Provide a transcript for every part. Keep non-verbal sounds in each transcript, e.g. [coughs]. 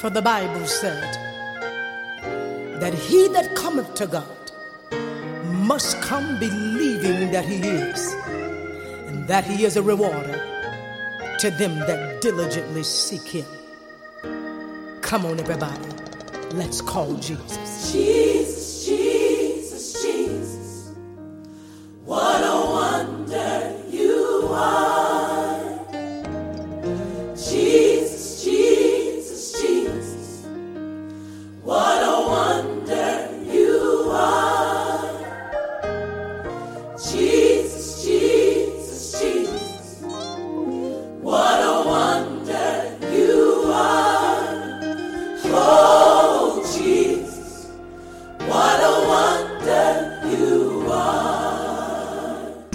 For the Bible said that he that cometh to God must come believing that he is, and that he is a rewarder to them that diligently seek him. Come on, everybody. Let's call Jesus. Jesus,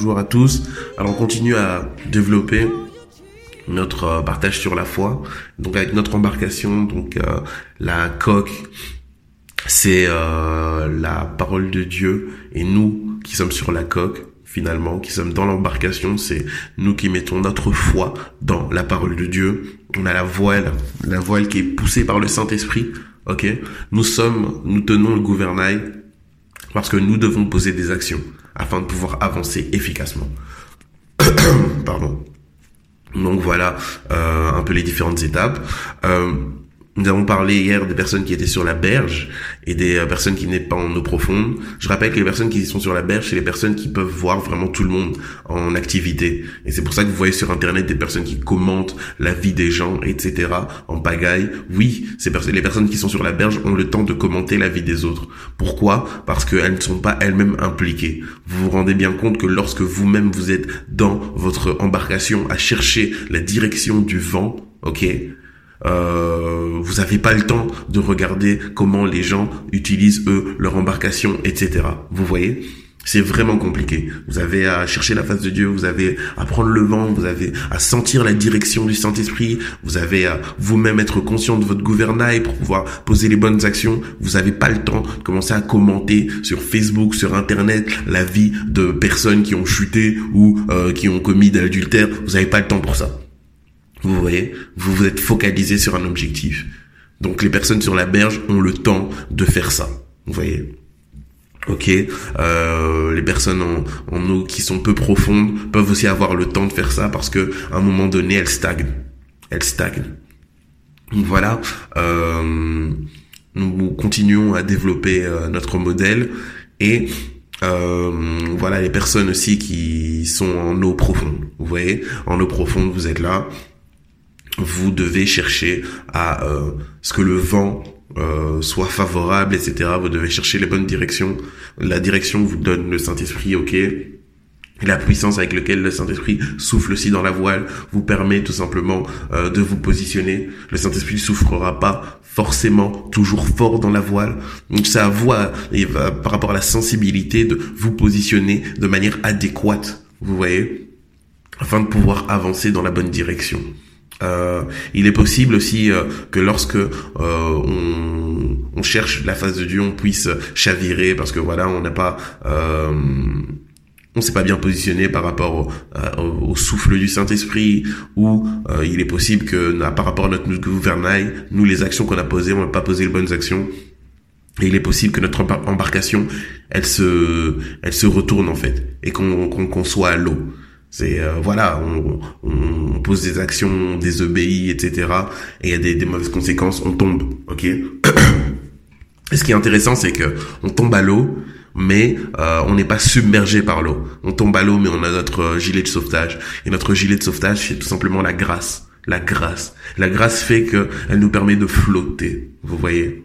Bonjour à tous. Alors on continue à développer notre euh, partage sur la foi. Donc avec notre embarcation, donc euh, la coque, c'est euh, la parole de Dieu et nous qui sommes sur la coque finalement, qui sommes dans l'embarcation, c'est nous qui mettons notre foi dans la parole de Dieu. On a la voile, la voile qui est poussée par le Saint-Esprit. Ok, nous sommes, nous tenons le gouvernail parce que nous devons poser des actions afin de pouvoir avancer efficacement. [coughs] Pardon. Donc voilà euh, un peu les différentes étapes. Euh, nous avons parlé hier des personnes qui étaient sur la berge et des euh, personnes qui n'étaient pas en eau profonde. Je rappelle que les personnes qui sont sur la berge, c'est les personnes qui peuvent voir vraiment tout le monde en activité. Et c'est pour ça que vous voyez sur Internet des personnes qui commentent la vie des gens, etc. en pagaille. Oui, les personnes qui sont sur la berge ont le temps de commenter la vie des autres. Pourquoi? Parce qu'elles ne sont pas elles-mêmes impliquées. Vous vous rendez bien compte que lorsque vous-même vous êtes dans votre embarcation à chercher la direction du vent, ok? Euh, vous n'avez pas le temps de regarder comment les gens utilisent eux leur embarcation, etc. Vous voyez? C'est vraiment compliqué. Vous avez à chercher la face de Dieu, vous avez à prendre le vent, vous avez à sentir la direction du Saint-Esprit, vous avez à vous-même être conscient de votre gouvernail pour pouvoir poser les bonnes actions. Vous n'avez pas le temps de commencer à commenter sur Facebook, sur Internet, la vie de personnes qui ont chuté ou euh, qui ont commis de l'adultère. Vous n'avez pas le temps pour ça. Vous voyez, vous vous êtes focalisé sur un objectif. Donc les personnes sur la berge ont le temps de faire ça. Vous voyez. Ok, euh, les personnes en, eau qui sont peu profondes peuvent aussi avoir le temps de faire ça parce que à un moment donné elles stagnent, elles stagnent. Donc voilà, euh, nous continuons à développer euh, notre modèle et euh, voilà les personnes aussi qui sont en eau profonde. Vous voyez, en eau profonde vous êtes là, vous devez chercher à euh, ce que le vent euh, soit favorable, etc. Vous devez chercher les bonnes directions. La direction vous donne le Saint-Esprit, ok la puissance avec laquelle le Saint-Esprit souffle aussi dans la voile vous permet tout simplement euh, de vous positionner. Le Saint-Esprit ne souffrera pas forcément toujours fort dans la voile. Donc à vous, et par rapport à la sensibilité, de vous positionner de manière adéquate, vous voyez, afin de pouvoir avancer dans la bonne direction. Euh, il est possible aussi euh, que lorsque euh, on, cherche la face de Dieu, on puisse chavirer parce que voilà, on n'a pas, euh, on s'est pas bien positionné par rapport au, souffle du Saint Esprit, ou il est possible que par rapport à notre gouvernail, nous les actions qu'on a posées, on n'a pas posé les bonnes actions. Il est possible que notre embarcation, elle se, elle se retourne en fait, et qu'on soit à l'eau. C'est voilà, on, des actions, on etc. Et il y a des, mauvaises conséquences, on tombe, ok? [clears throat] et ce qui est intéressant, c'est que on tombe à l'eau, mais euh, on n'est pas submergé par l'eau. On tombe à l'eau, mais on a notre gilet de sauvetage. Et notre gilet de sauvetage, c'est tout simplement la grâce. La grâce. La grâce fait que elle nous permet de flotter. Vous voyez?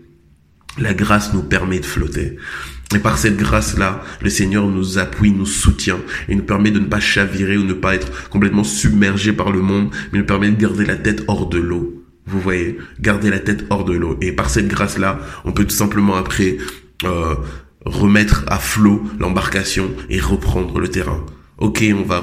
La grâce nous permet de flotter. Et par cette grâce-là, le Seigneur nous appuie, nous soutient et nous permet de ne pas chavirer ou ne pas être complètement submergé par le monde, mais nous permet de garder la tête hors de l'eau. Vous voyez, garder la tête hors de l'eau. Et par cette grâce-là, on peut tout simplement après euh, remettre à flot l'embarcation et reprendre le terrain. Ok, on va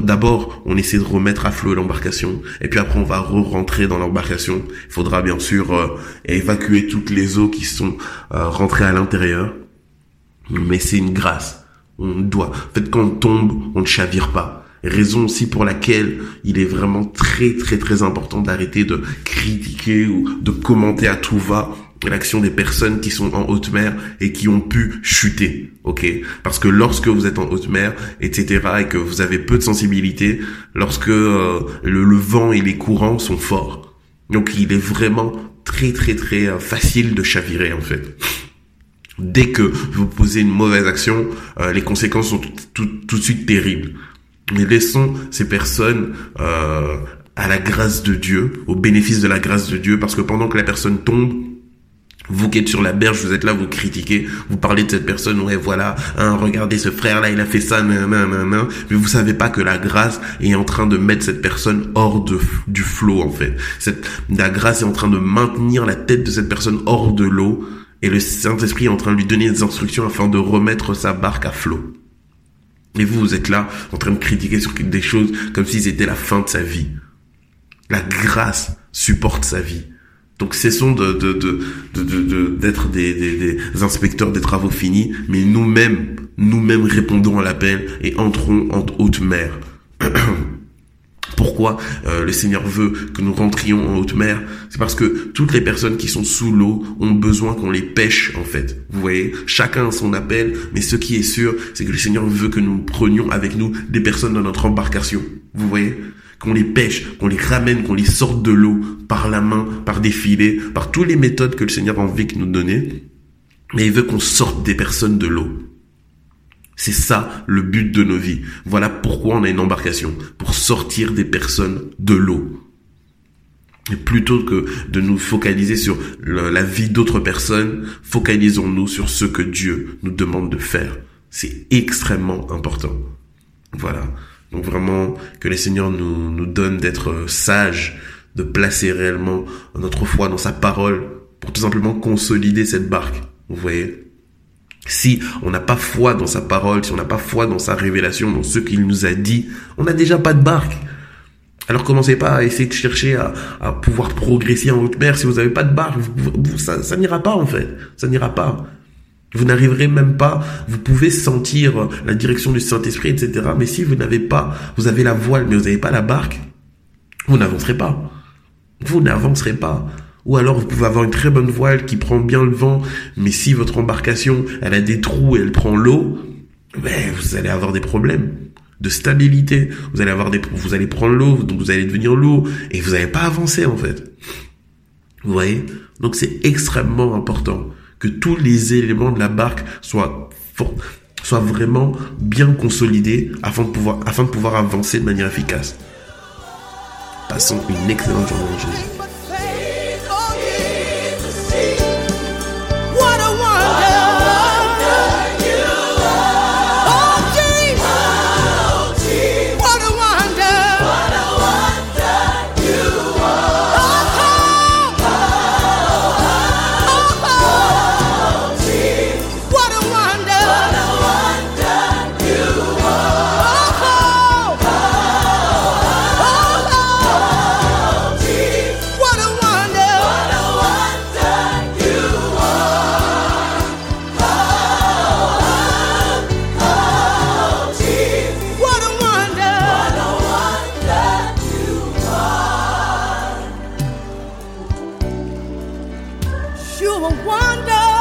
d'abord on essaie de remettre à flot l'embarcation et puis après on va re-rentrer dans l'embarcation. Il faudra bien sûr euh, évacuer toutes les eaux qui sont euh, rentrées à l'intérieur mais c'est une grâce. On doit. En fait, quand on tombe, on ne chavire pas. Raison aussi pour laquelle il est vraiment très très très important d'arrêter de critiquer ou de commenter à tout va l'action des personnes qui sont en haute mer et qui ont pu chuter, ok? Parce que lorsque vous êtes en haute mer, etc., et que vous avez peu de sensibilité, lorsque euh, le, le, vent et les courants sont forts, donc il est vraiment très très très euh, facile de chavirer en fait. Dès que vous posez une mauvaise action, euh, les conséquences sont tout, tout, de suite terribles. Mais laissons ces personnes euh, à la grâce de Dieu, au bénéfice de la grâce de Dieu, parce que pendant que la personne tombe, vous qui êtes sur la berge, vous êtes là, vous critiquez, vous parlez de cette personne, ouais voilà, hein, regardez ce frère-là, il a fait ça, nan, nan, nan, mais vous savez pas que la grâce est en train de mettre cette personne hors de, du flot en fait. Cette, la grâce est en train de maintenir la tête de cette personne hors de l'eau, et le Saint-Esprit est en train de lui donner des instructions afin de remettre sa barque à flot. Et vous, vous êtes là, en train de critiquer sur des choses comme si c'était la fin de sa vie. La grâce supporte sa vie. Donc cessons de de de de d'être des, des, des inspecteurs des travaux finis, mais nous-mêmes nous-mêmes répondons à l'appel et entrons en haute mer. [clears throat] Pourquoi euh, le Seigneur veut que nous rentrions en haute mer? C'est parce que toutes les personnes qui sont sous l'eau ont besoin qu'on les pêche en fait. Vous voyez, chacun a son appel, mais ce qui est sûr, c'est que le Seigneur veut que nous prenions avec nous des personnes dans notre embarcation. Vous voyez? Qu'on les pêche, qu'on les ramène, qu'on les sorte de l'eau par la main, par des filets, par toutes les méthodes que le Seigneur a envie de nous donner. Mais il veut qu'on sorte des personnes de l'eau. C'est ça le but de nos vies. Voilà pourquoi on a une embarcation, pour sortir des personnes de l'eau. Et plutôt que de nous focaliser sur la vie d'autres personnes, focalisons-nous sur ce que Dieu nous demande de faire. C'est extrêmement important. Voilà. Donc vraiment, que les seigneurs nous, nous donnent d'être sages, de placer réellement notre foi dans sa parole pour tout simplement consolider cette barque. Vous voyez? Si on n'a pas foi dans sa parole, si on n'a pas foi dans sa révélation, dans ce qu'il nous a dit, on n'a déjà pas de barque. Alors commencez pas à essayer de chercher à, à pouvoir progresser en haute mer si vous n'avez pas de barque. ça, ça n'ira pas en fait. Ça n'ira pas. Vous n'arriverez même pas, vous pouvez sentir la direction du Saint-Esprit, etc. Mais si vous n'avez pas, vous avez la voile, mais vous n'avez pas la barque, vous n'avancerez pas. Vous n'avancerez pas. Ou alors vous pouvez avoir une très bonne voile qui prend bien le vent, mais si votre embarcation, elle a des trous et elle prend l'eau, ben, vous allez avoir des problèmes de stabilité. Vous allez avoir des, vous allez prendre l'eau, donc vous allez devenir l'eau, et vous n'allez pas avancer, en fait. Vous voyez? Donc c'est extrêmement important que tous les éléments de la barque soient, soient vraiment bien consolidés afin de, pouvoir, afin de pouvoir avancer de manière efficace. Passons une excellente journée Jésus. You a wonder.